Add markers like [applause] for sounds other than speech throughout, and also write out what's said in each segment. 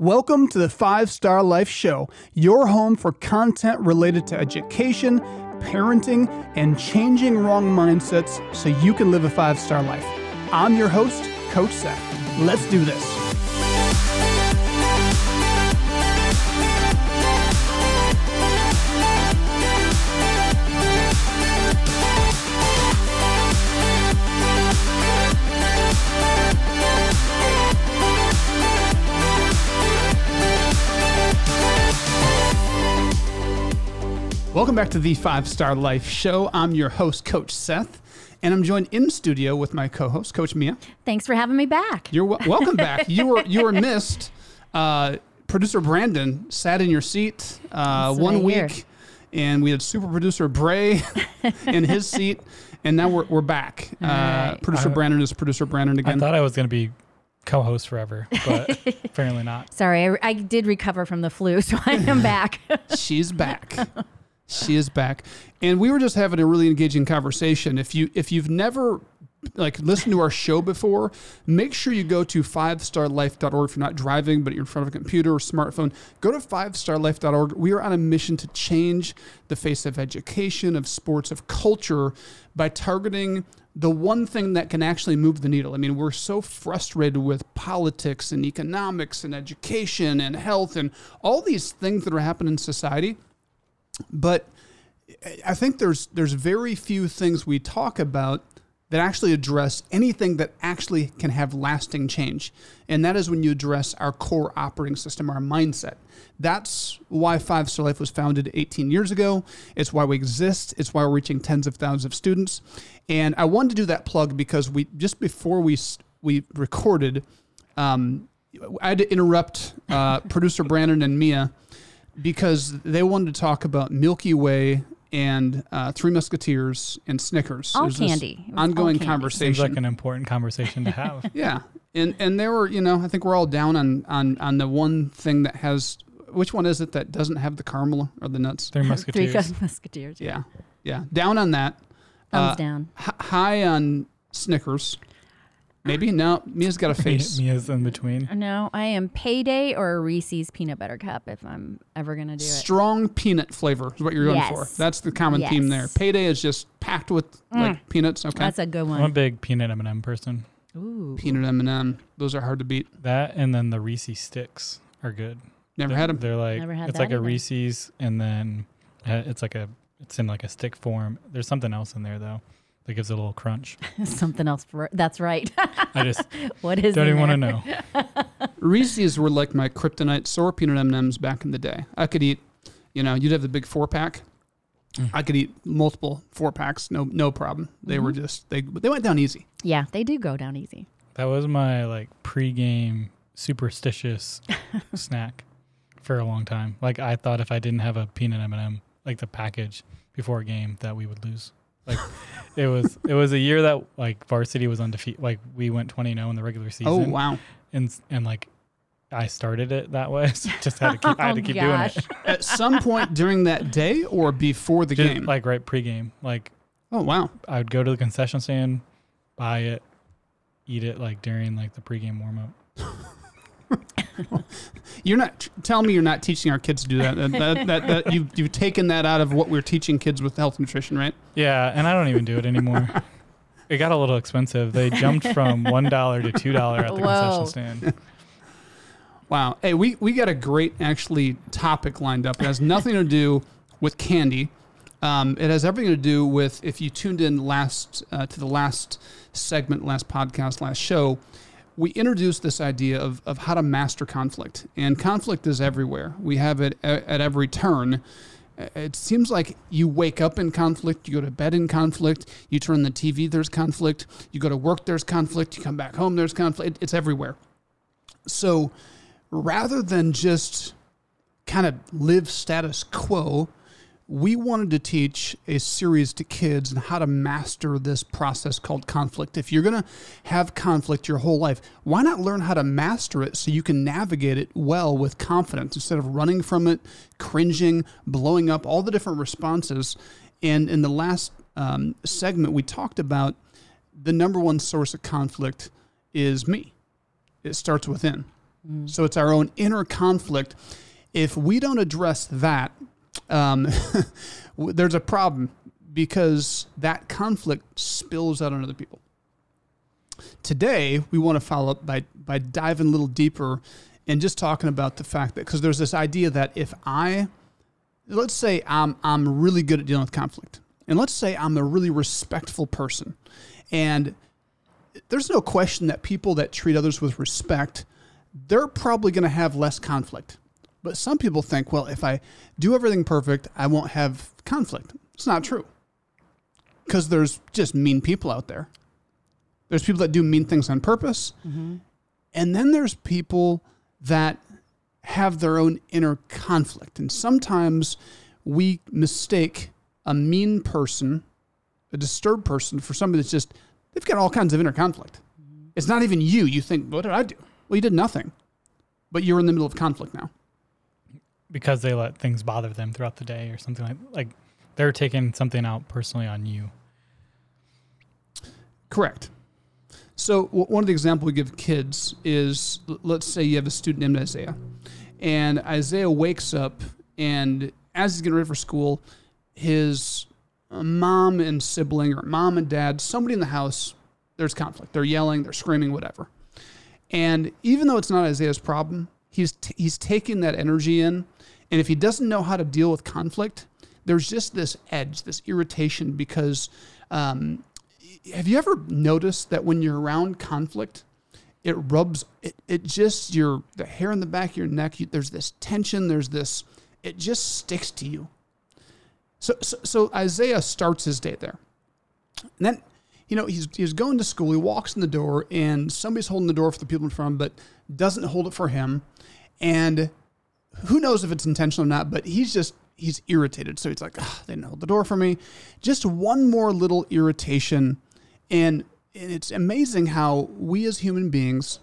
Welcome to the Five Star Life Show, your home for content related to education, parenting, and changing wrong mindsets so you can live a five star life. I'm your host, Coach Seth. Let's do this. Welcome back to the Five Star Life Show. I'm your host, Coach Seth, and I'm joined in studio with my co-host, Coach Mia. Thanks for having me back. You're w- welcome back. [laughs] You were you were missed. Uh, producer Brandon sat in your seat uh, one what I hear. week, and we had super producer Brae [laughs] in his seat, and now we're, we're back. Uh, right. Producer I- Brandon is producer Brandon again. I thought I was going to be co-host forever, but [laughs] apparently not. Sorry, I, I did recover from the flu, so I am back. She's back. She is back. And we were just having a really engaging conversation. If you if you've never like listened to our show before, make sure you go to fivestarlife.org if you're not driving, but you're in front of a computer or smartphone. Go to fivestarlife.org. We are on a mission to change the face of education, of sports, of culture by targeting the one thing that can actually move the needle. I mean, we're so frustrated with politics and economics and education and health and all these things that are happening in society but I think there's there's very few things we talk about that actually address anything that actually can have lasting change. And that is when you address our core operating system, our mindset. That's why Five Star Life was founded 18 years ago. It's why we exist. It's why we're reaching tens of thousands of students. And I wanted to do that plug because we just before we we recorded, um, I had to interrupt uh, producer Brandon and Mia because they wanted to talk about Milky Way and uh, Three Musketeers and Snickers. All There's this candy. It was all Ongoing candy. conversation. Seems like an important conversation to have. [laughs] yeah, and and they were, you know, I think we're all down on on on the one thing that has. Which one is it that doesn't have the caramel or the nuts? Three Musketeers. [laughs] Three Musketeers. musketeers. Yeah, yeah, down on that. Thumbs Uh, down. H- high on Snickers. Maybe no. Mia's got a [laughs] face. Mia's in between. No, I am payday or a Reese's peanut butter cup if I'm ever gonna do it. Strong peanut flavor is what you're going for. Yes. That's the common theme there. Yes. Payday is just packed with like peanuts. Okay, That's a good one. I'm a one. big peanut M&M person. Ooh. peanut M and m Those are hard to beat. That and then the Reese sticks are good. Never they're, had them. They're like Never had it's that like a either. Reese's and then uh, it's like a it's in like a stick form. There's something else in there though that gives it a little crunch. [laughs] Something else. For, that's right. [laughs] I just [laughs] what is it? don't even want to know. Reese's were like my kryptonite. So peanut M and M's back in the day. I could eat, you know, you'd have the big four pack. Mm. I could eat multiple four packs, no no problem. They were Mm-hmm. just they they went down easy. Yeah, they do go down easy. That was my like pre-game superstitious snack for a long time. Like I thought if I didn't have a peanut M&M, like the package before a game, that we would lose. Like it was it was a year that like varsity was undefeated. Like we went 20-0 in the regular oh, season. Oh wow! And and like I started it that way, so [laughs] just had to keep I had to [laughs] Oh, keep gosh. doing it. At some point during that day or before the Just, game. like right pre-game. Like oh wow! I would go to the concession stand, buy it, eat it like during like the pregame warm up. [laughs] [laughs] You're not tell me you're not teaching our kids to do that. That, that, that, that you've you've taken that out of what we're teaching kids with health and nutrition, right? Yeah, and I don't even do it anymore. it got a little expensive. They jumped from [laughs] one dollar to two dollar at the Whoa. concession stand. [laughs] Wow. Hey, we, we got a great actually topic lined up. It has nothing to do with candy. Um, it has everything to do with if you tuned in last uh, to the last segment, last podcast, last show, we introduced this idea of, of how to master conflict. And conflict is everywhere. We have it at, at every turn. Uh, It seems like you wake up in conflict, you go to bed in conflict, you turn the TV, there's conflict, you go to work, there's conflict, you come back home, there's conflict. It- It's everywhere. So rather than just kind of live status quo, we wanted to teach a series to kids and how to master this process called conflict. If you're going to have conflict your whole life, why not learn how to master it so you can navigate it well with confidence instead of running from it, cringing, blowing up, all the different responses. And in the last um, segment, we talked about the number one source of conflict is me. It starts within. So it's our own inner conflict. If we don't address that, um, [laughs] there's a problem because that conflict spills out on other people. Today, we want to follow up by, by diving a little deeper and just talking about the fact that because there's this idea that if I, let's say I'm, I'm really good at dealing with conflict, and let's say I'm a really respectful person, and there's no question that people that treat others with respect, they're probably going to have less conflict. But some people think, well, if I do everything perfect, I won't have conflict. It's not true. Because there's just mean people out there. There's people that do mean things on purpose. Mm-hmm. And then there's people that have their own inner conflict. And sometimes we mistake a mean person, a disturbed person, for somebody that's just, they've got all kinds of inner conflict. Mm-hmm. It's not even you. You think, what did I do? Well, you did nothing. But you're in the middle of conflict now. Because they let things bother them throughout the day or something like like they're taking something out personally on you. Correct. So one of the examples we give kids is, let's say you have a student named Isaiah, and Isaiah wakes up, and as he's getting ready for school, his mom and sibling, or mom and dad, somebody in the house, there's conflict. They're yelling, they're screaming, whatever. And even though it's not Isaiah's problem, he's t- he's taking that energy in, and if he doesn't know how to deal with conflict, there's just this edge, this irritation because. Um, have you ever noticed that when you're around conflict, it rubs it, it just your the hair in the back of your neck. You, there's this tension. There's this. It just sticks to you. So, so so Isaiah starts his day there, and then you know he's he's going to school. He walks in the door, and somebody's holding the door for the people in front, but doesn't hold it for him, and who knows if it's intentional or not, but he's just he's irritated. So he's like, "Ah, they didn't hold the door for me. Just one more little irritation, and, and it's amazing how we as human beings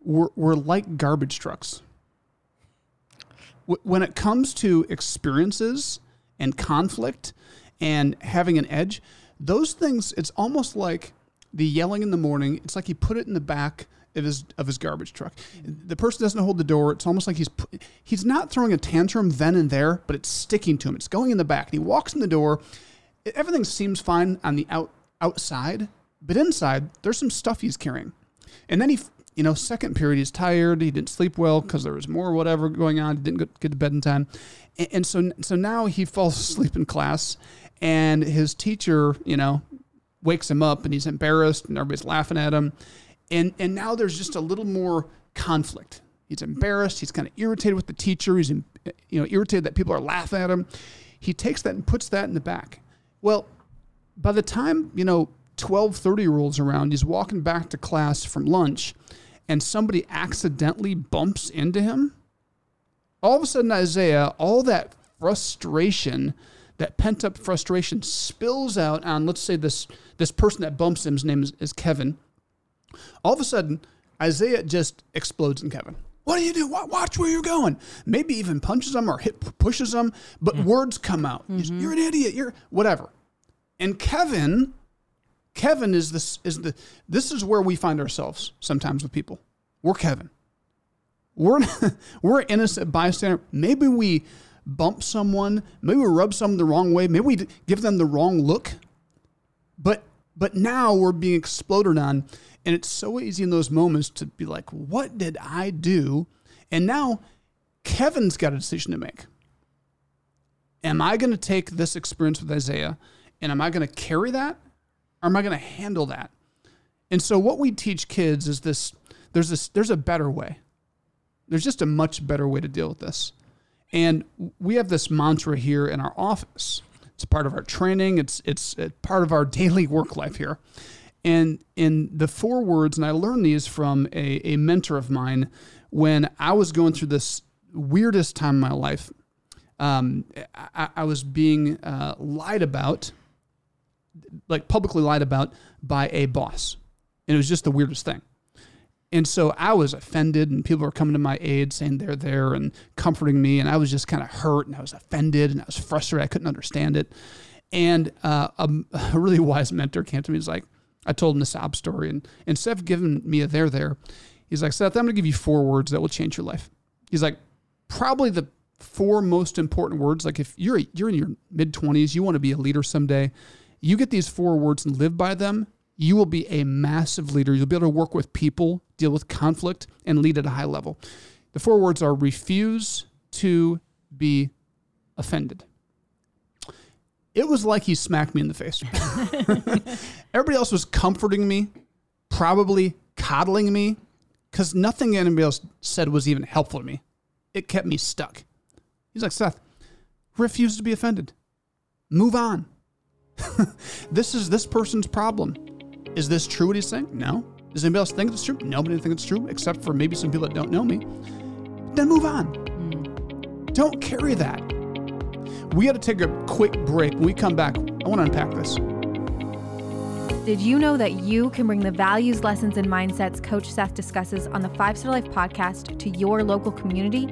we're, we're like garbage trucks. Wh- When it comes to experiences and conflict and having an edge, those things, it's almost like the yelling in the morning. It's like he put it in the back of his of his garbage truck. The person doesn't hold the door. It's almost like he's he's not throwing a tantrum then and there, but it's sticking to him. It's going in the back. And he walks in the door. Everything seems fine on the out outside, but inside there's some stuff he's carrying. And then he, you know, second period, he's tired. He didn't sleep well because there was more whatever going on. He didn't get, to bed in time, and, and so so now he falls [laughs] asleep in class, and his teacher, you know, wakes him up, and he's embarrassed, and everybody's laughing at him, and and now there's just a little more conflict. He's embarrassed. He's kind of irritated with the teacher. He's you know irritated that people are laughing at him. He takes that and puts that in the back. Well, by the time you know 12:30 rolls around, he's walking back to class from lunch, and somebody accidentally bumps into him. All of a sudden, Isaiah, all that frustration, that pent up frustration, spills out on let's say this this person that bumps him. His name is, is Kevin. All of a sudden, Isaiah just explodes in Kevin. What do you do? Watch where you're going. Maybe even punches him or hit pushes him, but mm-hmm. words come out. He's, mm-hmm. You're an idiot. You're whatever. And Kevin, Kevin is this is the this is where we find ourselves sometimes with people. We're Kevin. We're [laughs] we're innocent bystander. Maybe we bump someone. Maybe we rub someone the wrong way. Maybe we give them the wrong look. But but now we're being exploded on, and it's so easy in those moments to be like, "What did I do?" And now Kevin's got a decision to make. Am I going to take this experience with Isaiah, and am I going to carry that, or am I going to handle that? And so, what we teach kids is this: there's this, there's a better way. There's just a much better way to deal with this. And we have this mantra here in our office. It's part of our training. It's it's part of our [laughs] daily work life here. And in the four words, and I learned these from a, a mentor of mine when I was going through this weirdest time in my life. Um, I, I was being uh, lied about, like publicly lied about by a boss. And it was just the weirdest thing. And so I was offended, and people were coming to my aid saying they're there and comforting me. And I was just kind of hurt, and I was offended, and I was frustrated. I couldn't understand it. And uh, a, [laughs] a really wise mentor came to me. He's like, I told him the sob story, and instead of giving me a there there, He's like, Seth, I'm going to give you four words that will change your life. He's like, probably the four most important words. Like if you're you're in your mid 20s, you want to be a leader someday. You get these four words and live by them. You will be a massive leader. You'll be able to work with people, deal with conflict, and lead at a high level. The four words are refuse to be offended. It was like he smacked me in the face. [laughs] Everybody else was comforting me, probably coddling me, because nothing anybody else said was even helpful to me. It kept me stuck. He's like, Seth, refuse to be offended. Move on. [laughs] this is this person's problem. Is this true what he's saying? No. Does anybody else think it's true? Nobody thinks it's true, except for maybe some people that don't know me. Then move on. Hmm. Don't carry that. We got to take a quick break. When we come back, I want to unpack this. Did you know that you can bring the values, lessons, and mindsets Coach Seth discusses on the Five Star Life podcast to your local community?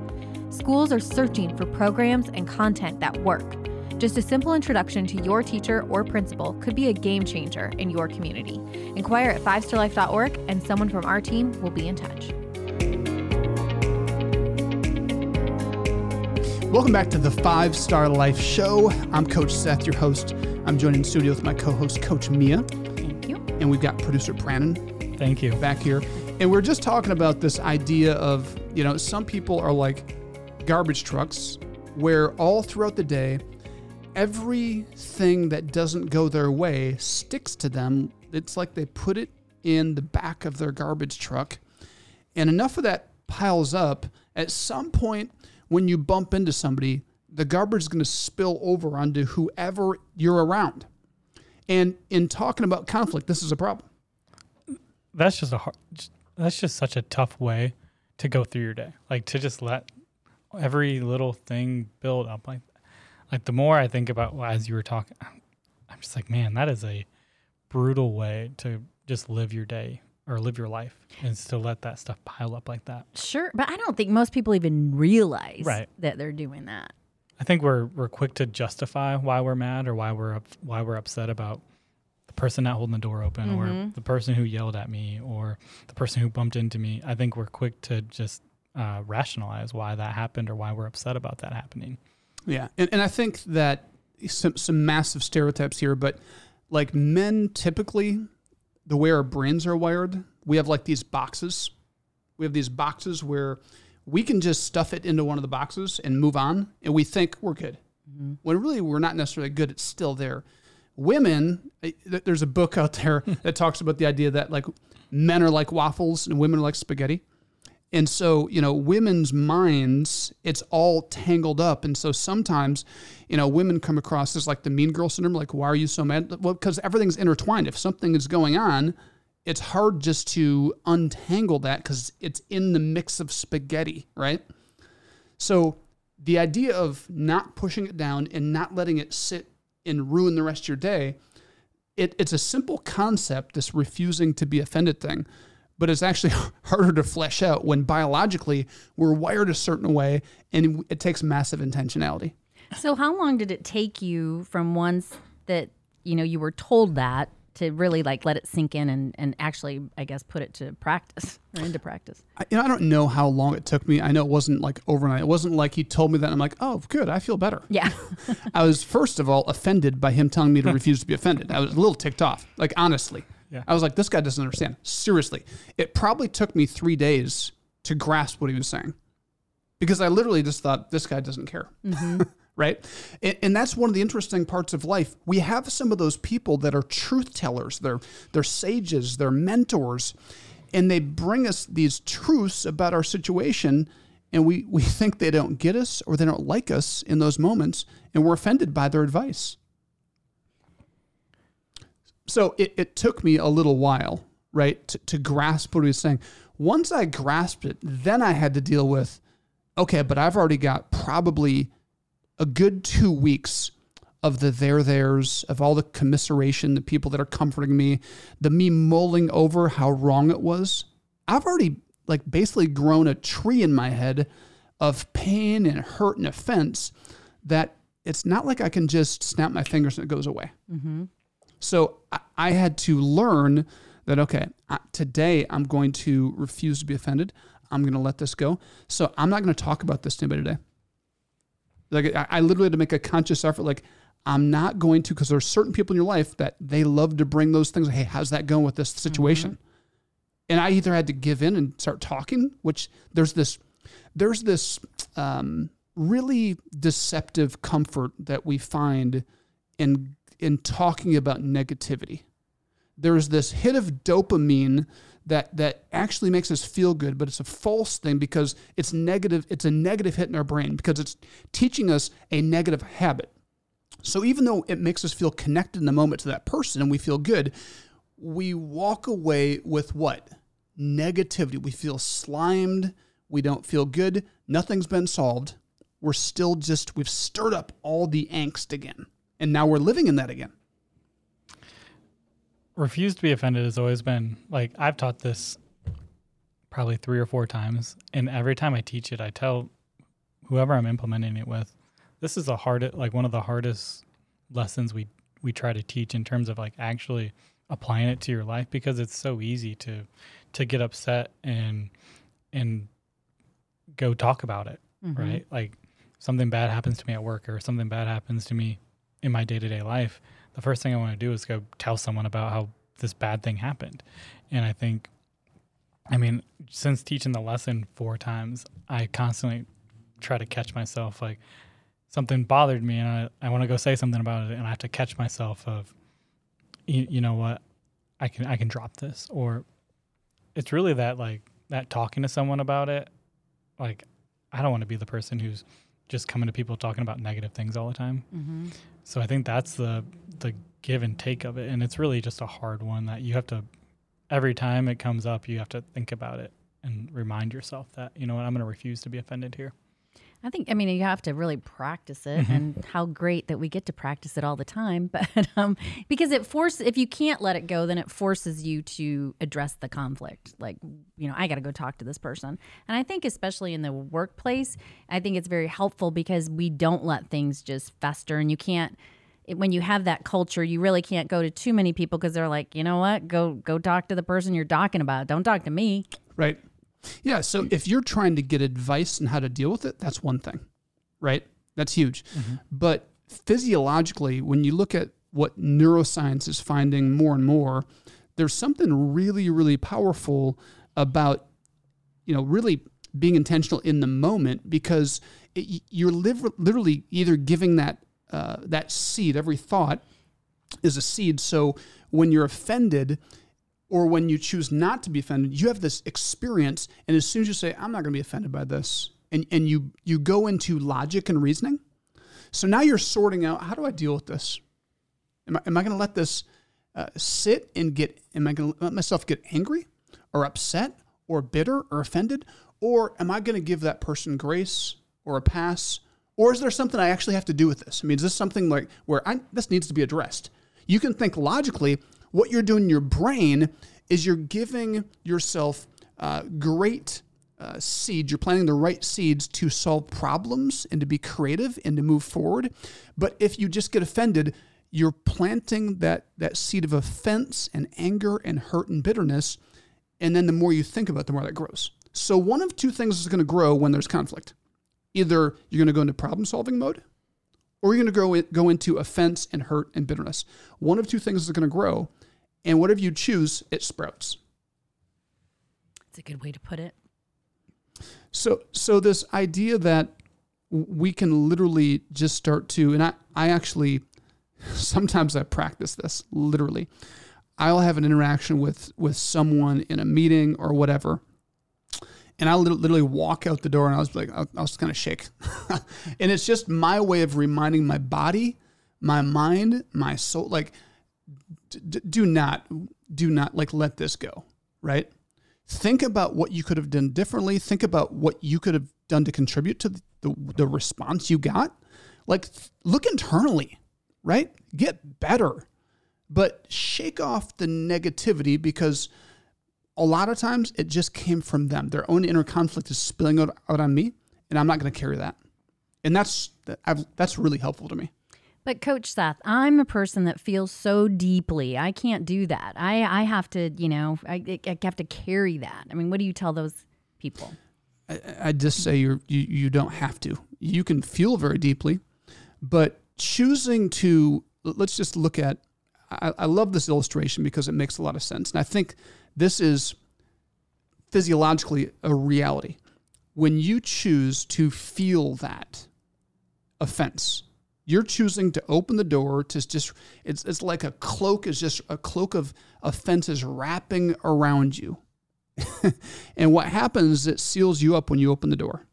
Schools are searching for programs and content that work. Just a simple introduction to your teacher or principal could be a game changer in your community. Inquire at fivestarlife.org and someone from our team will be in touch. Welcome back to the Five Star Life Show. I'm Coach Seth, your host. I'm joined in studio with my co host, Coach Mia, Thank you. and we've got producer Brandon Thank you. back here. And we're just talking about this idea of, you know, some people are like garbage trucks where all throughout the day, everything that doesn't go their way sticks to them. It's like they put it in the back of their garbage truck. And enough of that piles up. At some point, when you bump into somebody, the garbage is going to spill over onto whoever you're around. And in talking about conflict, this is a problem. That's just a hard. That's just such a tough way to go through your day. Like to just let every little thing build up. Like, like the more I think about well, as you were talking, I'm just like, man, that is a brutal way to just live your day or live your life, is to let that stuff pile up like that. Sure, but I don't think most people even realize Right. that they're doing that. I think we're we're quick to justify why we're mad or why we're up, why we're upset about the person not holding the door open or the person who yelled at me or the person who bumped into me. I think we're quick to just uh, rationalize why that happened or why we're upset about that happening. Yeah, and, and I think that some some massive stereotypes here, but like men typically, the way our brains are wired, we have like these boxes. We have these boxes where we can just stuff it into one of the boxes and move on, and we think we're good. Mm-hmm. When really we're not necessarily good. It's still there. Women, there's a book out there [laughs] that talks about the idea that like men are like waffles and women are like spaghetti. And so, you know, women's minds, it's all tangled up. And so sometimes, you know, women come across as like the mean girl syndrome, like, why are you so mad? Well, because everything's intertwined. If something is going on, it's hard just to untangle that because it's in the mix of spaghetti, right? So the idea of not pushing it down and not letting it sit and ruin the rest of your day, it, it's a simple concept, this refusing to be offended thing, but it's actually [laughs] harder to flesh out when biologically we're wired a certain way and it takes massive intentionality. So, how long did it take you from once that you know you were told that to really like let it sink in and, and actually, I guess, put it to practice [laughs] or into practice? I, you know, I don't know how long it took me. I know it wasn't like overnight. It wasn't like he told me that. And I'm like, oh, good. I feel better. Yeah. [laughs] I was first of all offended by him telling me to refuse to be offended. I was a little ticked off. Like honestly, Yeah. I was like, this guy doesn't understand. Seriously, it probably took me three days to grasp what he was saying, because I literally just thought this guy doesn't care. Mm-hmm. [laughs] right? And, and that's one of the interesting parts of life. We have some of those people that are truth tellers. They're they're sages. They're mentors, and they bring us these truths about our situation. And we, we [laughs] think they don't get us or they don't like us in those moments, and we're offended by their advice. So it, it took me a little while, right, to, to grasp what he was saying. Once I grasped it, then I had to deal with, okay, but I've already got probably a good two weeks of the there theirs, of all the commiseration, the people that are comforting me, the me mulling over how wrong it was. I've already like basically grown a tree in my head of pain and hurt and offense that it's not like I can just snap my fingers and it goes away. Mm-hmm. So I, had to learn that okay, today I'm going to refuse to be offended. I'm going to let this go. So I'm not going to talk about this to anybody today. Like I, literally had to make a conscious effort. Like I'm not going to because there are certain people in your life that they love to bring those things. Hey, how's that going with this situation? And I either had to give in and start talking, which there's this there's this um, really deceptive comfort that we find in in talking about negativity. There's this hit of dopamine that that actually makes us feel good, but it's a false thing because it's negative. It's a negative hit in our brain because it's teaching us a negative habit. So even though it makes us feel connected in the moment to that person and we feel good, we walk away with what? Negativity. We feel slimed. We don't feel good. Nothing's been solved. We're still just, we've stirred up all the angst again. And now we're living in that again. refuse to be offended has always been like I've taught this probably three or four times, and every time I teach it, I tell whoever I'm implementing it with, this is the hardest, like one of the hardest lessons we we try to teach in terms of like actually applying it to your life because it's so easy to to get upset and and go talk about it, mm-hmm. right? Like something bad happens to me at work or something bad happens to me in my day to day life, the first thing I want to do is go tell someone about how this bad thing happened. And I think, I mean, since teaching the lesson four times, I constantly try to catch myself like something bothered me and I, I want to go say something about it and I have to catch myself of, you, you know what, I can, I can drop this. Or it's really that like that talking to someone about it. Like, I don't want to be the person who's just coming to people talking about negative things all the time. Mm-hmm. So I think that's the the give and take of it, and it's really just a hard one that you have to every time it comes up, you have to think about it and remind yourself that you know what I'm going to refuse to be offended here. I think I mean you have to really practice it, and how great that we get to practice it all the time. [laughs] But um, because it forces, if you can't let it go, then it forces you to address the conflict. Like you know, I got to go talk to this person, and I think especially in the workplace, I think it's very helpful because we don't let things just fester, and you can't. It, when you have that culture, you really can't go to too many people because they're like, you know what, go go talk to the person you're talking about. Don't talk to me. Right. Yeah. So if you're trying to get advice on how to deal with it, that's one thing, right? That's huge. But physiologically, when you look at what neuroscience is finding more and more, there's something really, really powerful about, you know, really being intentional in the moment because it, you're literally either giving that uh, that seed. Every thought is a seed. So when you're offended, or when you choose not to be offended, you have this experience, and as soon as you say, "I'm not going to be offended by this," and and you you go into logic and reasoning, so now you're sorting out how do I deal with this? Am I, am I going to let this uh, sit and get? Am I going to let myself get angry, or upset, or bitter, or offended, or am I going to give that person grace or a pass? Or is there something I actually have to do with this? I mean, is this something like where I, this needs to be addressed? You can think logically. What you're doing in your brain is you're giving yourself uh, great uh, seeds. You're planting the right seeds to solve problems and to be creative and to move forward. But if you just get offended, you're planting that that seed of offense and anger and hurt and bitterness. And then the more you think about it, the more that grows. So one of two things is going to grow when there's conflict. Either you're going to go into problem solving mode, or you're going to go go into offense and hurt and bitterness. One of two things is going to grow, and whatever you choose, it sprouts. It's a good way to put it. So, so this idea that we can literally just start to, and I, I actually, [laughs] sometimes I practice this literally. I'll have an interaction with with someone in a meeting or whatever, and I'll literally walk out the door, and I was like, I'll, I'll kind of shake, [laughs] and it's just my way of reminding my body, my mind, my soul, like, d- do not, do not like let this go, right? think about what you could have done differently. Think about what you could have done to contribute to the, the, the response you got. Like look internally right? Get better. But shake off the negativity because a lot of times it just came from them. Their own inner conflict is spilling out, out on me and i'm not going to carry that. And that's that- I've, that's really helpful to me But Coach Seth, I'm a person that feels so deeply. I can't do that. I, I have to, you know, I, I have to carry that. I mean, what do you tell those people? I, I just say you you don't have to. You can feel very deeply, but choosing to let's just look at. I, I love this illustration because it makes a lot of sense, and I think this is physiologically a reality. When you choose to feel that offense, you're choosing to open the door to just it's it's like a cloak is just a cloak of offenses wrapping around you. [laughs] and what happens it seals you up when you open the door.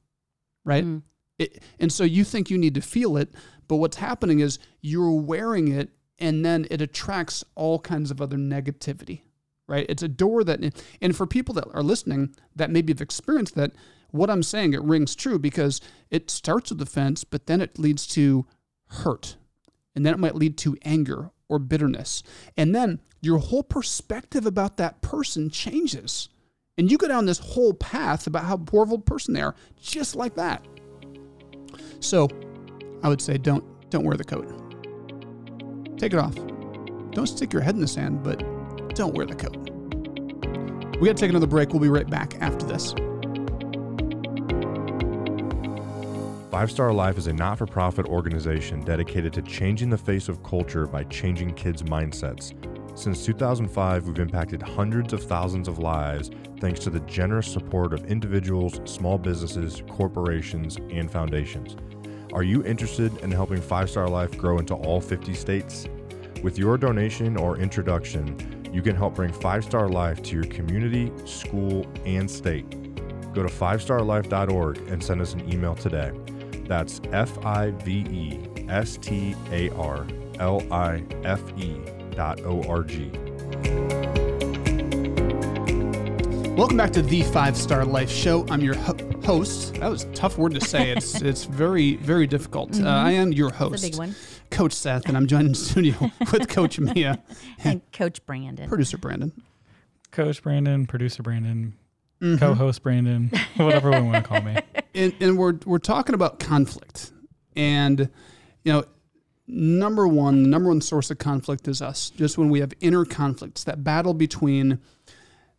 Right? Mm. It, and so you think you need to feel it, but what's happening is you're wearing it and then it attracts all kinds of other negativity. Right? It's a door that and for people that are listening that maybe have experienced that, what I'm saying it rings true because it starts with offense, but then it leads to hurt. And then it might lead to anger or bitterness. And then your whole perspective about that person changes. And you go down this whole path about how poor of a person they are, just like that. So I would say don't don't wear the coat. Take it off. Don't stick your head in the sand, but don't wear the coat. We got to take another break. We'll be right back after this. Five Star Life is a not for profit organization dedicated to changing the face of culture by changing kids' mindsets. Since 2005, we've impacted hundreds of thousands of lives thanks to the generous support of individuals, small businesses, corporations, and foundations. Are you interested in helping Five Star Life grow into all 50 states? With your donation or introduction, you can help bring Five Star Life to your community, school, and state. Go to fivestarlife.org and send us an email today. That's F I V E S T A R L I F E dot O R G. Welcome back to the Five Star Life Show. I'm your ho- host. That was a tough word to say. It's [laughs] it's very very difficult. Uh, I am your host, a big one. Coach Seth, and I'm joined in studio [laughs] with Coach Mia, [laughs] And Coach Brandon. producer Brandon. Coach Brandon, producer Brandon, Mm-hmm. co-host Brandon, whatever we want to call me. And, and we're we're talking about conflict, and you know, number one, number one source of conflict is us. Just when we have inner conflicts, that battle between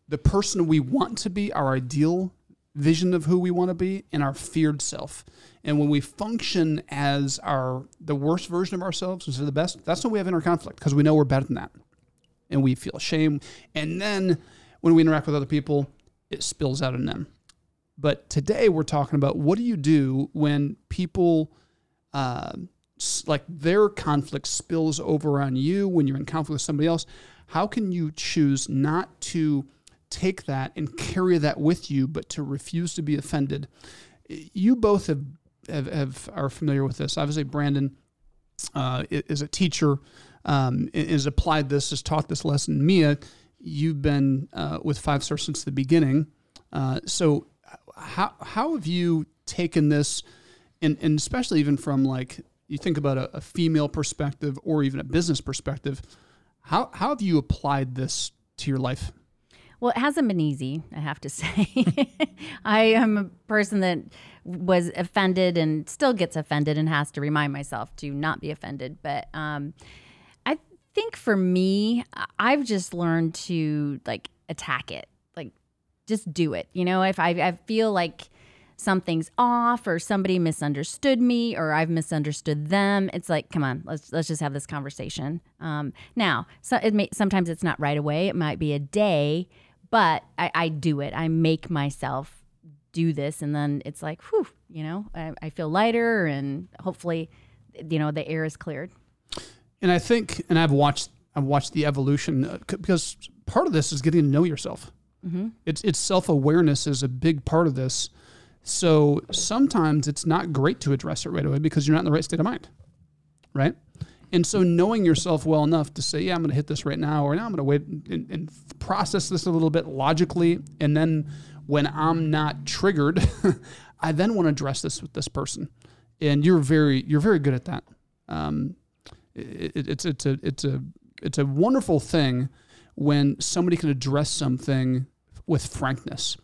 the person we want to be, our ideal vision of who we want to be, and our feared self. And when we function as our the worst version of ourselves instead of the best, that's when we have inner conflict because we know we're better than that, and we feel shame. And then when we interact with other people, it spills out in them. But today we're talking about what do you do when people, uh, like their conflict spills over on you when you're in conflict with somebody else. How can you choose not to take that and carry that with you, but to refuse to be offended? You both have, have, have are familiar with this. Obviously, Brandon uh, is a teacher, um, i- has applied this, has taught this lesson. Mia, you've been uh, with Five Star since the beginning. Uh, so, how how have you taken this, and and especially even from like you think about a, a female perspective or even a business perspective, how how have you applied this to your life? Well, it hasn't been easy, I have to [laughs] say. I am a person that was offended and still gets offended and has to remind myself to not be offended. But um, I think for me, I've just learned to like attack it, just do it. You know, if I, I feel like something's off or somebody misunderstood me or I've misunderstood them, it's like, come on, let's let's just have this conversation. Um, now, so it may, sometimes it's not right away. It might be a day, but I, I do it. I make myself do this, and then it's like, whew, you know, I, I feel lighter, and hopefully, you know, the air is cleared. And I think, and I've watched I've watched the evolution uh, because part of this is getting to know yourself. It's it's self awareness is a big part of this. So sometimes it's not great to address it right away because you're not in the right state of mind, right? And so knowing yourself well enough to say, yeah, I'm going to hit this right now, or now I'm going to wait and, and process this a little bit logically, and then when I'm not triggered, [laughs] I then want to address this with this person. And you're very you're very good at that. Um, it- it's it's a it's a it's a wonderful thing when somebody can address something with frankness.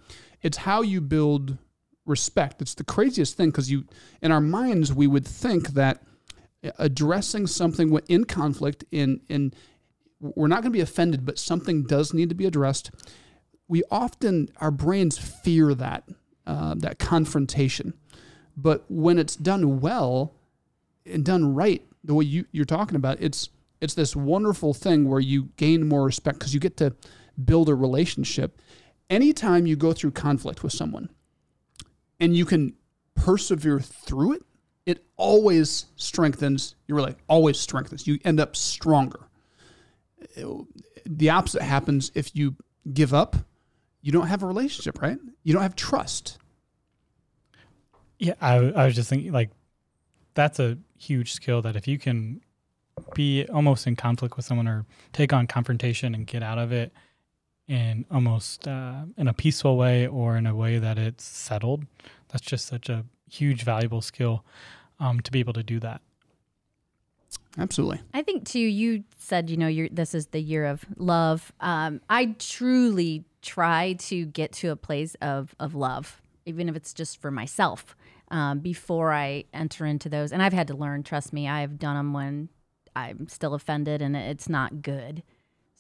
It's how you build respect. It's the craziest thing because you in our minds we would think that addressing something in conflict in in we're not going to be offended but something does need to be addressed we often our brains fear that uh, that confrontation but when it's done well and done right the way you, you're talking about it's it's this wonderful thing where you gain more respect because you get to build a relationship anytime you go through conflict with someone and you can persevere through it it always strengthens your relationship, always strengthens. You end up stronger. The opposite happens if you give up. You don't have a relationship right? You don't have trust. Yeah, I, I was just thinking like that's a huge skill that if you can be almost in conflict with someone or take on confrontation and get out of it in almost uh, in a peaceful way or in a way that it's settled, that's just such a huge valuable skill um, to be able to do that. absolutely I think too. You said you know you're, this is the year of love. Um, I truly try to get to a place of of love, even if it's just for myself, um, before I enter into those. And I've had to learn. Trust me, I've done them when I'm still offended, and it's not good.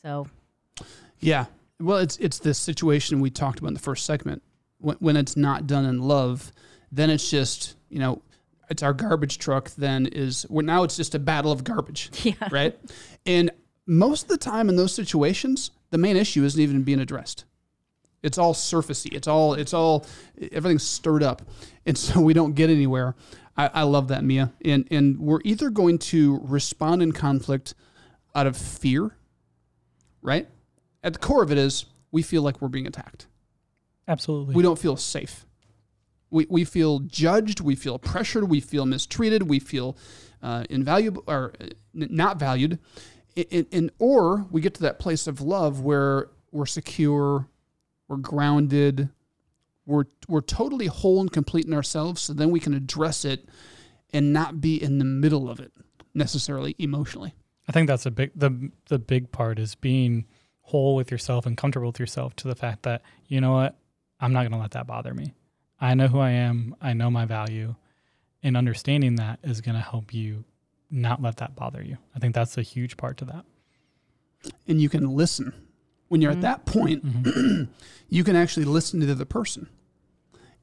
So Yeah. Well, it's it's this situation we talked about in the first segment. When, when it's not done in love, then it's just you know, it's our garbage truck. Then is well, now it's just a battle of garbage, [laughs] yeah, right? And most of the time in those situations, the main issue isn't even being addressed. It's all surfacey. It's all it's all everything's stirred up, and so we don't get anywhere. I, I love that, Mia. And and we're either going to respond in conflict out of fear, right? At the core of it is we feel like we're being attacked. Absolutely. We don't feel safe. We, we feel judged. We feel pressured. We feel mistreated. We feel uh, invaluable or uh, not valued. And, and or we get to that place of love where we're secure, we're grounded, we're we're totally whole and complete in ourselves. So then we can address it and not be in the middle of it necessarily emotionally. I think that's a big the the big part is being whole with yourself and comfortable with yourself to the fact that you know what I'm not going to let that bother me. I know who I am. I know my value, and understanding that is going to help you not let that bother you. I think that's a huge part to that. and you can listen. When you're at that point, [clears throat] you can actually listen to the other person.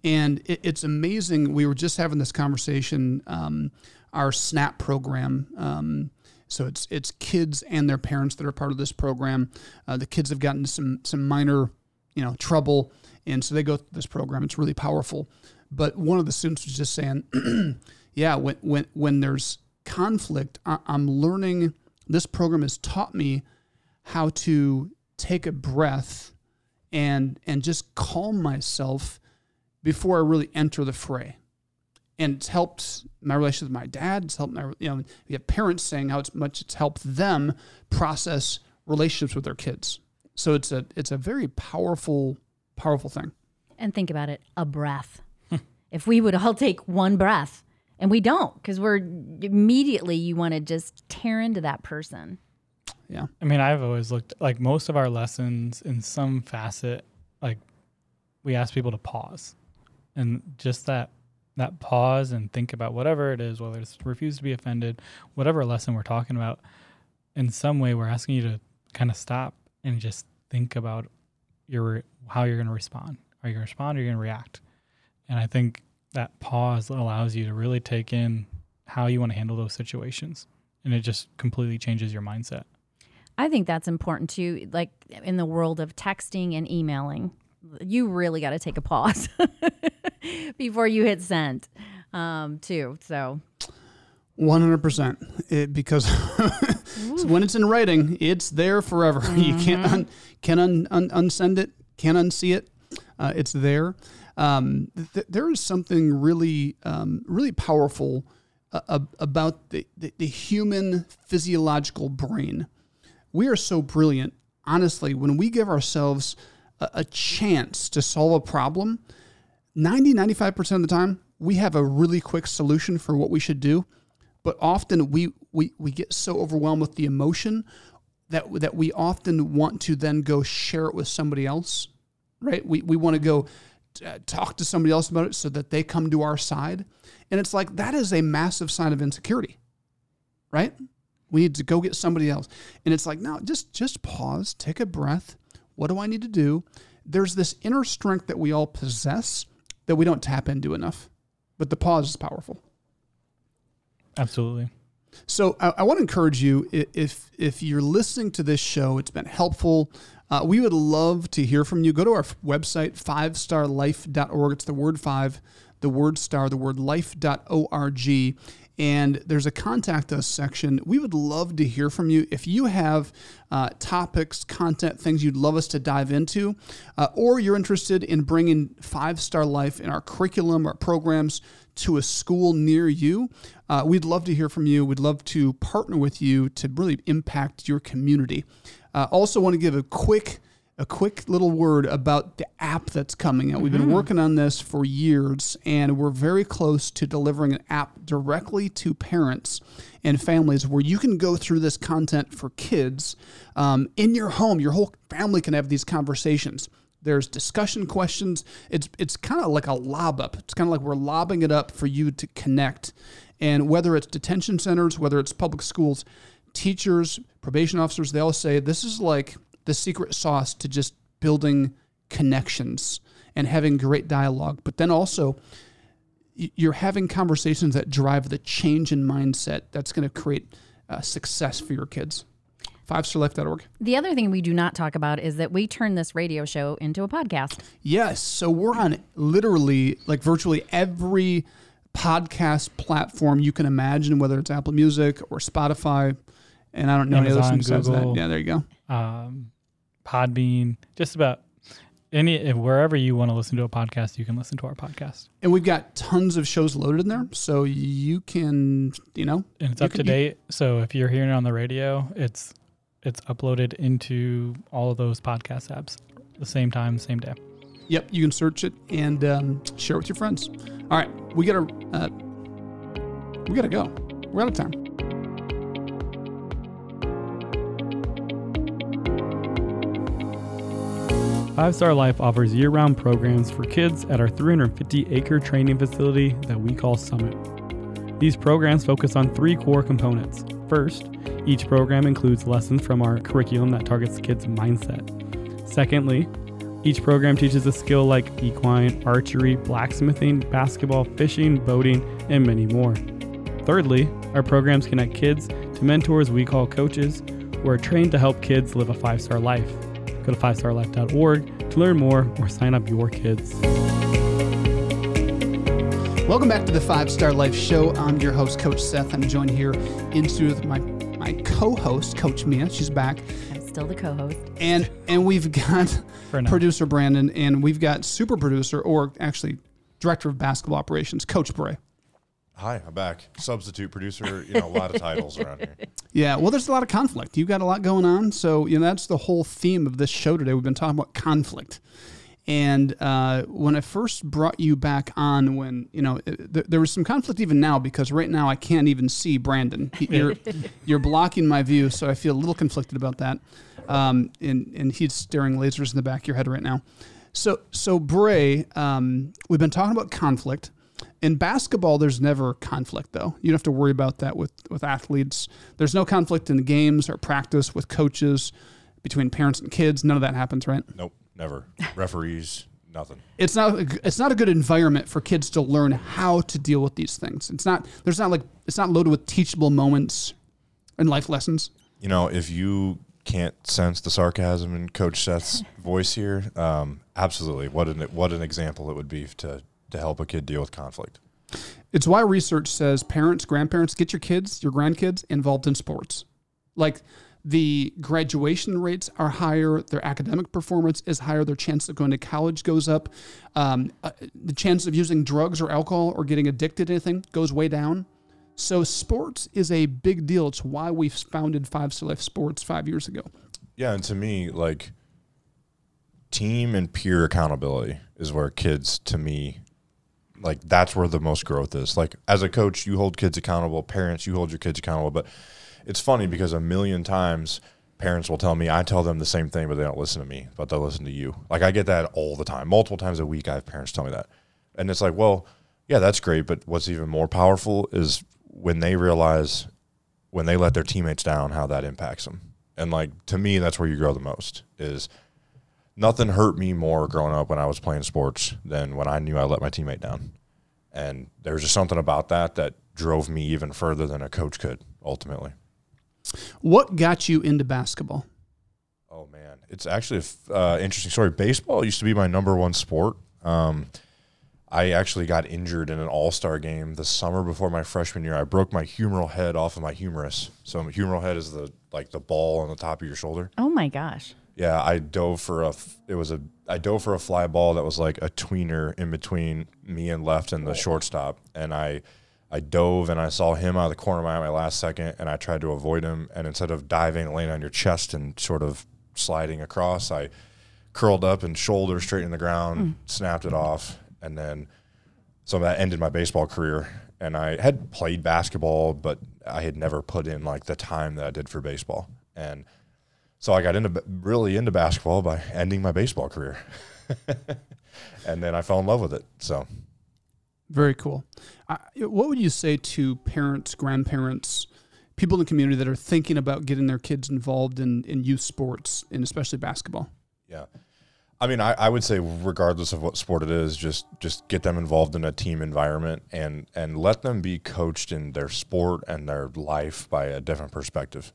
And it, it's amazing. We were just having this conversation. Um, our SNAP program. Um, so it's it's kids and their parents that are part of this program. Uh, the kids have gotten some some minor, you know, trouble, and so they go through this program. It's really powerful. But one of the students was just saying, [clears throat] "Yeah, when when when there's conflict, I, I'm learning. This program has taught me how to take a breath and and just calm myself before I really enter the fray. And it's helped my relationship with my dad. It's helped my you know we have parents saying how it's much it's helped them process relationships with their kids. So it's a it's a very powerful powerful thing. and think about it: a breath. if we would all take one breath, and we don't, because we're immediately you want to just tear into that person. Yeah. I mean, I've always looked like most of our lessons in some facet, like we ask people to pause and just that that pause and think about whatever it is, whether it's refuse to be offended, whatever lesson we're talking about, in some way we're asking you to kind of stop and just think about your how you're going to respond. Are you going to respond or are you going to react? And I think that pause allows you to really take in how you want to handle those situations. And it just completely changes your mindset. I think that's important too. Like in the world of texting and emailing, you really got to take a pause [laughs] [laughs] before you hit send, um, too. So One hundred percent. Because [laughs] when it's in writing, it's there forever. [laughs] You can't un, can un, un, unsend it, can't unsee it. Uh, it's there. Um, th- there is something really, um, really powerful uh, ab- about the, the, the human physiological brain. We are so brilliant. Honestly, when we give ourselves a, a chance to solve a problem, 90, 95% of the time, we have a really quick solution for what we should do. But often we, we, we get so overwhelmed with the emotion that, that we often want to then go share it with somebody else, right? We, we want to go uh, talk to somebody else about it so that they come to our side. And it's like that is a massive sign of insecurity. right? We need to go get somebody else. And it's like, no, just just pause, take a breath. What do I need to do? There's this inner strength that we all possess that we don't tap into enough. But the pause is powerful. Absolutely. So I, I want to encourage you if if you're listening to this show, it's been helpful. Uh, we would love to hear from you. Go to our website, fivestarlife.org. It's the word five, the word star, the word life.org. And there's a contact us section. We would love to hear from you. If you have uh, topics, content, things you'd love us to dive into, uh, or you're interested in bringing Five Star Life in our curriculum, or programs to a school near you, uh, we'd love to hear from you. We'd love to partner with you to really impact your community. Uh, also, want to give a quick a quick little word about the app that's coming out. We've been working on this for years, and we're very close to delivering an app directly to parents and families where you can go through this content for kids um, in your home. Your whole family can have these conversations. There's discussion questions. It's it's kind of like a lob up. It's kind of like we're lobbing it up for you to connect. And whether it's detention centers, whether it's public schools, teachers, probation officers, they all say this is like the secret sauce to just building connections and having great dialogue. But then also, you're having conversations that drive the change in mindset that's going to create uh, success for your kids. FiveStarLife.org. The other thing we do not talk about is that we turn this radio show into a podcast. Yes. So we're on literally like virtually every podcast platform you can imagine, whether it's Apple Music or Spotify. And I don't know any Amazon, other besides that. Google. Yeah, there you go. Um, Podbean, just about any if wherever you want to listen to a podcast, you can listen to our podcast, And we've got tons of shows loaded in there. So you can, you know, and it's up to date. So if you're hearing it on the radio, it's it's uploaded into all of those podcast apps the same time, same day. Yep, you can search it and um, share it with your friends. All right, we gotta uh, we gotta go. We're out of time. Five Star Life offers year round programs for kids at our 350 acre training facility that we call Summit. These programs focus on three core components. First, each program includes lessons from our curriculum that targets kids' mindset. Secondly, each program teaches a skill like equine, archery, blacksmithing, basketball, fishing, boating, and many more. Thirdly, our programs connect kids to mentors we call coaches who are trained to help kids live a five star life. Go to 5starlife.org to learn more or sign up your kids. Welcome back to the Five Star Life Show. I'm your host, Coach Seth. I'm joined here in studio with my my co-host, Coach Mia. She's back, I'm still the co-host. and and we've got [laughs] producer Brandon, and we've got super producer, or actually director of basketball operations, Coach Brae. Hi, I'm back. Substitute producer. You know, a lot of titles around here. [laughs] Yeah, well, there's a lot of conflict. You've got a lot going on. So, you know, that's the whole theme of this show today. We've been talking about conflict. And uh, when I first brought you back on, when, you know, it, th- there was some conflict even now because right now I can't even see Brandon. [laughs] You're, you're blocking my view. So I feel a little conflicted about that. Um, and, and he's staring lasers in the back of your head right now. So, so Brae, um, we've been talking about conflict. In basketball, there's never conflict, though. You don't have to worry about that with, with athletes. There's no conflict in the games or practice with coaches, between parents and kids. None of that happens, right? Nope, never. Referees, nothing. It's not. It's not a good environment for kids to learn how to deal with these things. It's not. There's not like. It's not loaded with teachable moments and life lessons. You know, if you can't sense the sarcasm in Coach Seth's [laughs] voice here, um, absolutely. What an what an example it would be to to help a kid deal with conflict. It's why research says parents, grandparents, get your kids, your grandkids involved in sports. Like the graduation rates are higher, their academic performance is higher, their chance of going to college goes up, um, uh, the chance of using drugs or alcohol or getting addicted to anything goes way down. So sports is a big deal. It's why we founded Five Life Sports five years ago. Yeah, and to me, like team and peer accountability is where kids, to me, like that's where the most growth is. Like as a coach, you hold kids accountable. Parents, you hold your kids accountable. But it's funny because a million times parents will tell me I tell them the same thing, but they don't listen to me, but they'll listen to you. Like I get that all the time, multiple times a week. I have parents tell me that, and it's like, well, yeah, that's great. But what's even more powerful is when they realize when they let their teammates down, how that impacts them. And like to me, that's where you grow the most. Is nothing hurt me more growing up when I was playing sports than when I knew I let my teammate down. And there's just something about that that drove me even further than a coach could ultimately. What got you into basketball? Oh man, it's actually an uh, interesting story. Baseball used to be my number one sport. Um, I actually got injured in an All Star game the summer before my freshman year. I broke my humeral head off of my humerus. So humeral head is the like the ball on the top of your shoulder. Oh my gosh. Yeah, I dove for a. It was a. I dove for a fly ball that was like a tweener in between me and left and the shortstop, and I, I dove and I saw him out of the corner of my eye my last second, and I tried to avoid him, and instead of diving, laying on your chest and sort of sliding across, I curled up and shoulder straight in the ground, hmm. snapped it off, and then so that ended my baseball career. And I had played basketball, but I had never put in like the time that I did for baseball. And so I got into really into basketball by ending my baseball career. [laughs] and then I fell in love with it. So Very cool. Uh, what would you say to parents, grandparents, people in the community that are thinking about getting their kids involved in, in youth sports and especially basketball? Yeah. I mean, I, I would say regardless of what sport it is, just just get them involved in a team environment and and let them be coached in their sport and their life by a different perspective.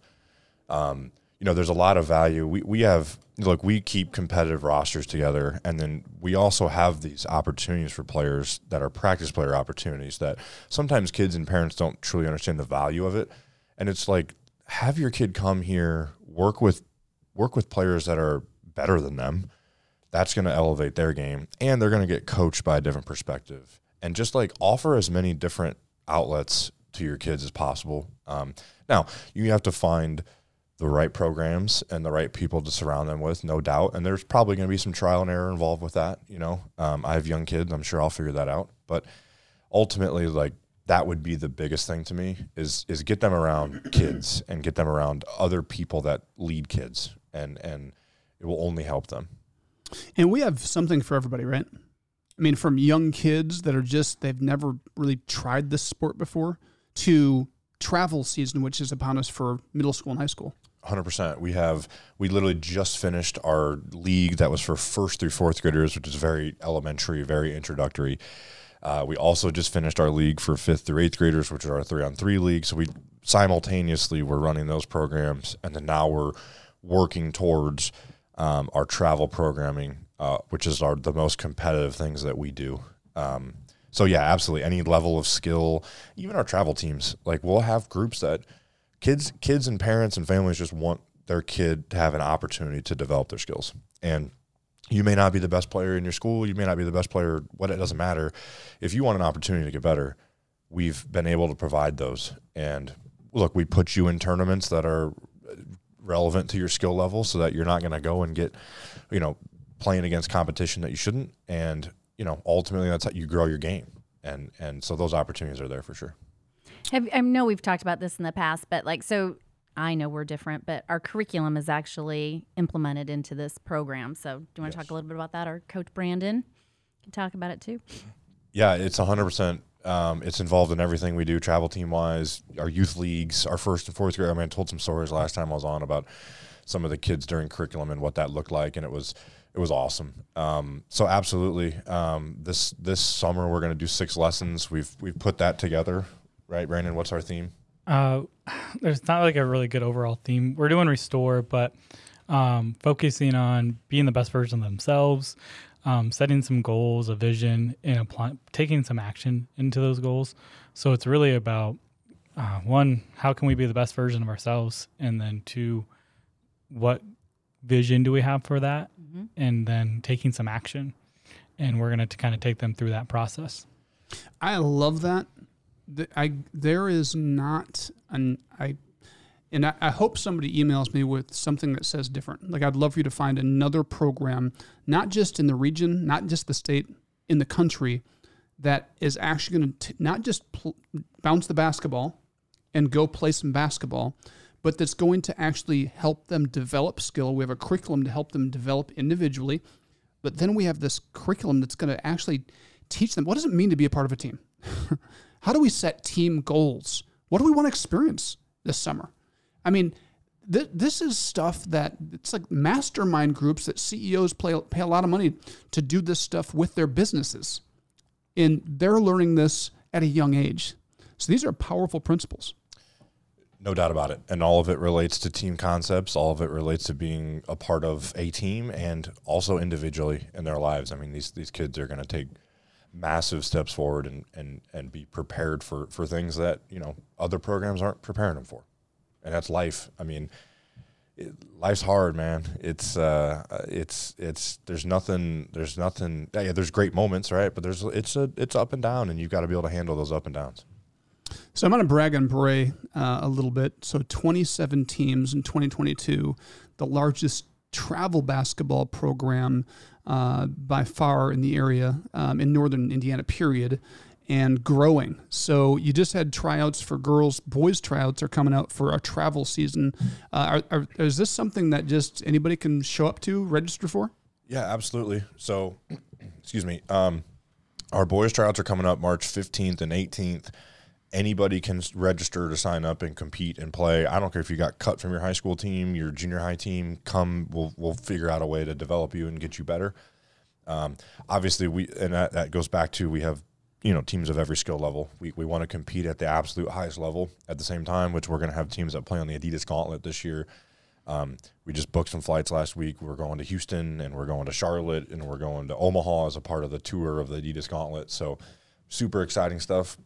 Um, you know, there's a lot of value. We we have look, we keep competitive rosters together, and then we also have these opportunities for players that are practice player opportunities that sometimes kids and parents don't truly understand the value of it. And it's like have your kid come here, work with work with players that are better than them that's going to elevate their game and they're going to get coached by a different perspective and just like offer as many different outlets to your kids as possible um, now you have to find the right programs and the right people to surround them with no doubt and there's probably going to be some trial and error involved with that you know um, i have young kids i'm sure i'll figure that out but ultimately like that would be the biggest thing to me is is get them around [clears throat] kids and get them around other people that lead kids and and it will only help them And we have something for everybody, right? I mean, from young kids that are just, they've never really tried this sport before to travel season, which is upon us for middle school and high school. Hundred percent. We have we literally just finished our league that was for first through fourth graders, which is very elementary, very introductory. Uh, we also just finished our league for fifth through eighth graders, which is our three on three league. So we simultaneously we're running those programs, and then now we're working towards um, our travel programming, uh, which is our the most competitive things that we do. Um, so yeah, absolutely. Any level of skill, even our travel teams, like we'll have groups that kids, kids and parents and families just want their kid to have an opportunity to develop their skills. And you may not be the best player in your school. You may not be the best player. What it doesn't matter. If you want an opportunity to get better, we've been able to provide those. And look, we put you in tournaments that are relevant to your skill level, so that you're not going to go and get, you know, playing against competition that you shouldn't. And you know, ultimately, that's how you grow your game. And and so those opportunities are there for sure. Have, I know we've talked about this in the past, but like, so I know we're different, but our curriculum is actually implemented into this program. So, do you want to talk a little bit about that? Or coach Brandon can talk about it too. Yeah, it's 100%. Um, it's involved in everything we do, travel team wise, our youth leagues, our first and fourth grade. I mean, I told some stories last time I was on about some of the kids during curriculum and what that looked like, and it was it was awesome. Um, so absolutely, um, this this summer we're going to do six lessons. We've we've put that together, right, Brandon? What's our theme? Uh, there's not like a really good overall theme. We're doing restore, but um, focusing on being the best version of themselves, um, setting some goals, a vision, and apply, taking some action into those goals. So it's really about uh, one, how can we be the best version of ourselves, and then two, what vision do we have for that, and then taking some action. And we're gonna kind of take them through that process. I love that. I there is not an I, and I, I hope somebody emails me with something that says different. Like I'd love for you to find another program, not just in the region, not just the state, in the country, that is actually going to not just pl- bounce the basketball and go play some basketball, but that's going to actually help them develop skill. We have a curriculum to help them develop individually, but then we have this curriculum that's going to actually teach them what does it mean to be a part of a team? [laughs] How do we set team goals? What do we want to experience this summer. I mean, th- this is stuff that it's like mastermind groups that CEOs play, pay a lot of money to do this stuff with their businesses. And they're learning this at a young age. So these are powerful principles. No doubt about it. And all of it relates to team concepts. All of it relates to being a part of a team and also individually in their lives. I mean, these, these kids are going to take massive steps forward and, and, and be prepared for, for things that, you know, other programs aren't preparing them for. And that's life. I mean, it, life's hard, man. It's, uh, it's, it's, there's nothing, there's nothing, yeah, there's great moments, right? But there's, it's a, it's up and down and you've got to be able to handle those up and downs. So I'm going to brag on Brae uh, a little bit. So 27 teams in 2022, the largest travel basketball program uh, by far in the area um, in northern Indiana, period, and growing. So you just had tryouts for girls. Boys tryouts are coming out for our travel season. Uh, are, are, is this something that just anybody can show up to, register for? Yeah, absolutely. So, [clears throat] excuse me. Um, our boys tryouts are coming up March 15th and 18th anybody can register to sign up and compete and play. I don't care if you got cut from your high school team, your junior high team. Come, we'll we'll figure out a way to develop you and get you better. Um, obviously, we and that, that goes back to we have you know teams of every skill level. We we want to compete at the absolute highest level at the same time, which we're going to have teams that play on the Adidas Gauntlet this year. Um, we just booked some flights last week. We're going to Houston and we're going to Charlotte and we're going to Omaha as a part of the tour of the Adidas Gauntlet. So super exciting stuff.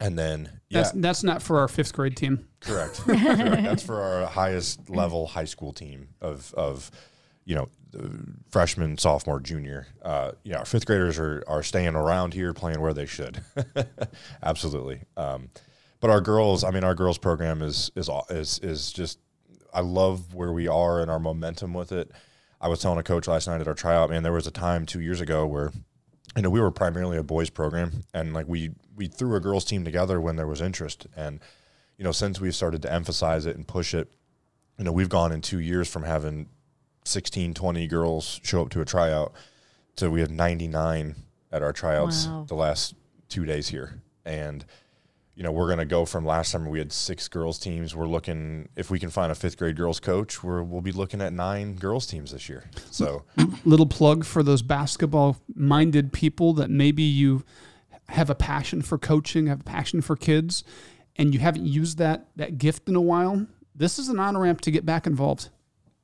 And then yeah, that's, that's not for our fifth grade team. Correct. [laughs] Correct. That's for our highest level high school team of of you know freshman, sophomore, junior. Uh, yeah, our fifth graders are are staying around here, playing where they should. [laughs] Absolutely. Um, but our girls, I mean, our girls program is is is is just. I love where we are and our momentum with it. I was telling a coach last night at our tryout, man, there was a time two years ago where you know, we were primarily a boys program, and like we we threw a girls team together when there was interest, and you know, since we've started to emphasize it and push it, you know, we've gone in two years from having 16, 20 girls show up to a tryout to we have 99 at our tryouts wow. the last two days here, and you know, we're going to go from last summer we had six girls teams. We're looking if we can find a fifth grade girls coach, we're, we'll be looking at nine girls teams this year. So, [clears throat] little plug for those basketball minded people that maybe you have a passion for coaching, have a passion for kids, and you haven't used that that gift in a while. This is an on ramp to get back involved.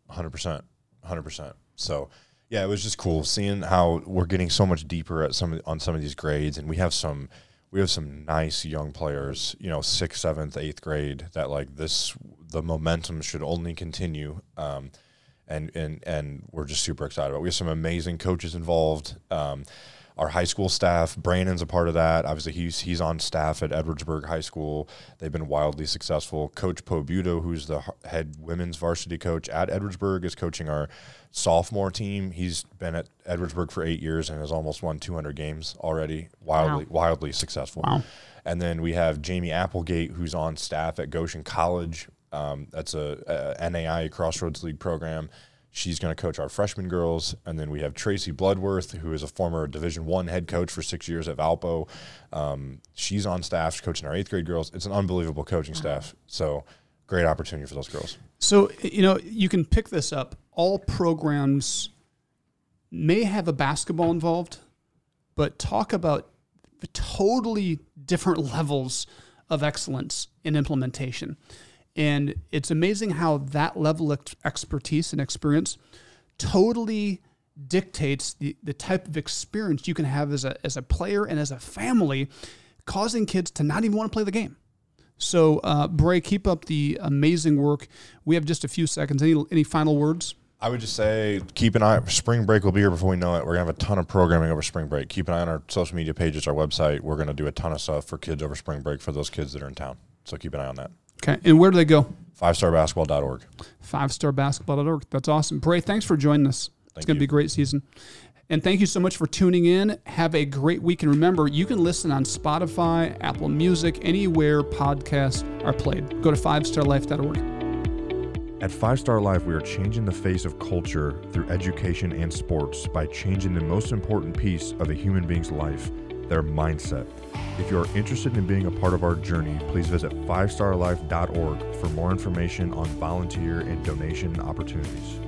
Hundred percent, hundred percent. So, yeah, it was just cool seeing how we're getting so much deeper at some on some of these grades, and we have some we have some nice young players, you know, sixth, seventh, eighth grade that like this, the momentum should only continue. Um, and, and, and we're just super excited about. It. We have some amazing coaches involved. Um, our high school staff. Brandon's a part of that. Obviously, he's he's on staff at Edwardsburg High School. They've been wildly successful. Coach Pobuto, who's the head women's varsity coach at Edwardsburg, is coaching our sophomore team. He's been at Edwardsburg for eight years and has almost won 200 games already. Wildly, wow. wildly successful. Wow. And then we have Jamie Applegate, who's on staff at Goshen College. Um, that's a, a NAI Crossroads League program. She's going to coach our freshman girls, and then we have Tracy Bloodworth, who is a former Division One head coach for six years at Valpo. Um, she's on staff coaching our eighth grade girls. It's an unbelievable coaching staff. So great opportunity for those girls. So you know you can pick this up. All programs may have a basketball involved, but talk about totally different [laughs] levels of excellence in implementation. And it's amazing how that level of expertise and experience totally dictates the, the type of experience you can have as a, as a player and as a family, causing kids to not even want to play the game. So, uh, Brae, keep up the amazing work. We have just a few seconds. Any, any final words? I would just say keep an eye. Spring break will be here before we know it. We're gonna have a ton of programming over spring break. Keep an eye on our social media pages, our website. We're gonna do a ton of stuff for kids over spring break for those kids that are in town. So keep an eye on that. Okay. And where do they go? Fivestarbasketball.org. Fivestarbasketball.org. That's awesome. Brae, thanks for joining us. Thank it's going to be a great season. And thank you so much for tuning in. Have a great week. And remember, you can listen on Spotify, Apple Music, anywhere podcasts are played. Go to fivestarlife.org. At Five Star Life, we are changing the face of culture through education and sports by changing the most important piece of a human being's life their mindset. If you are interested in being a part of our journey, please visit 5starlife.org for more information on volunteer and donation opportunities.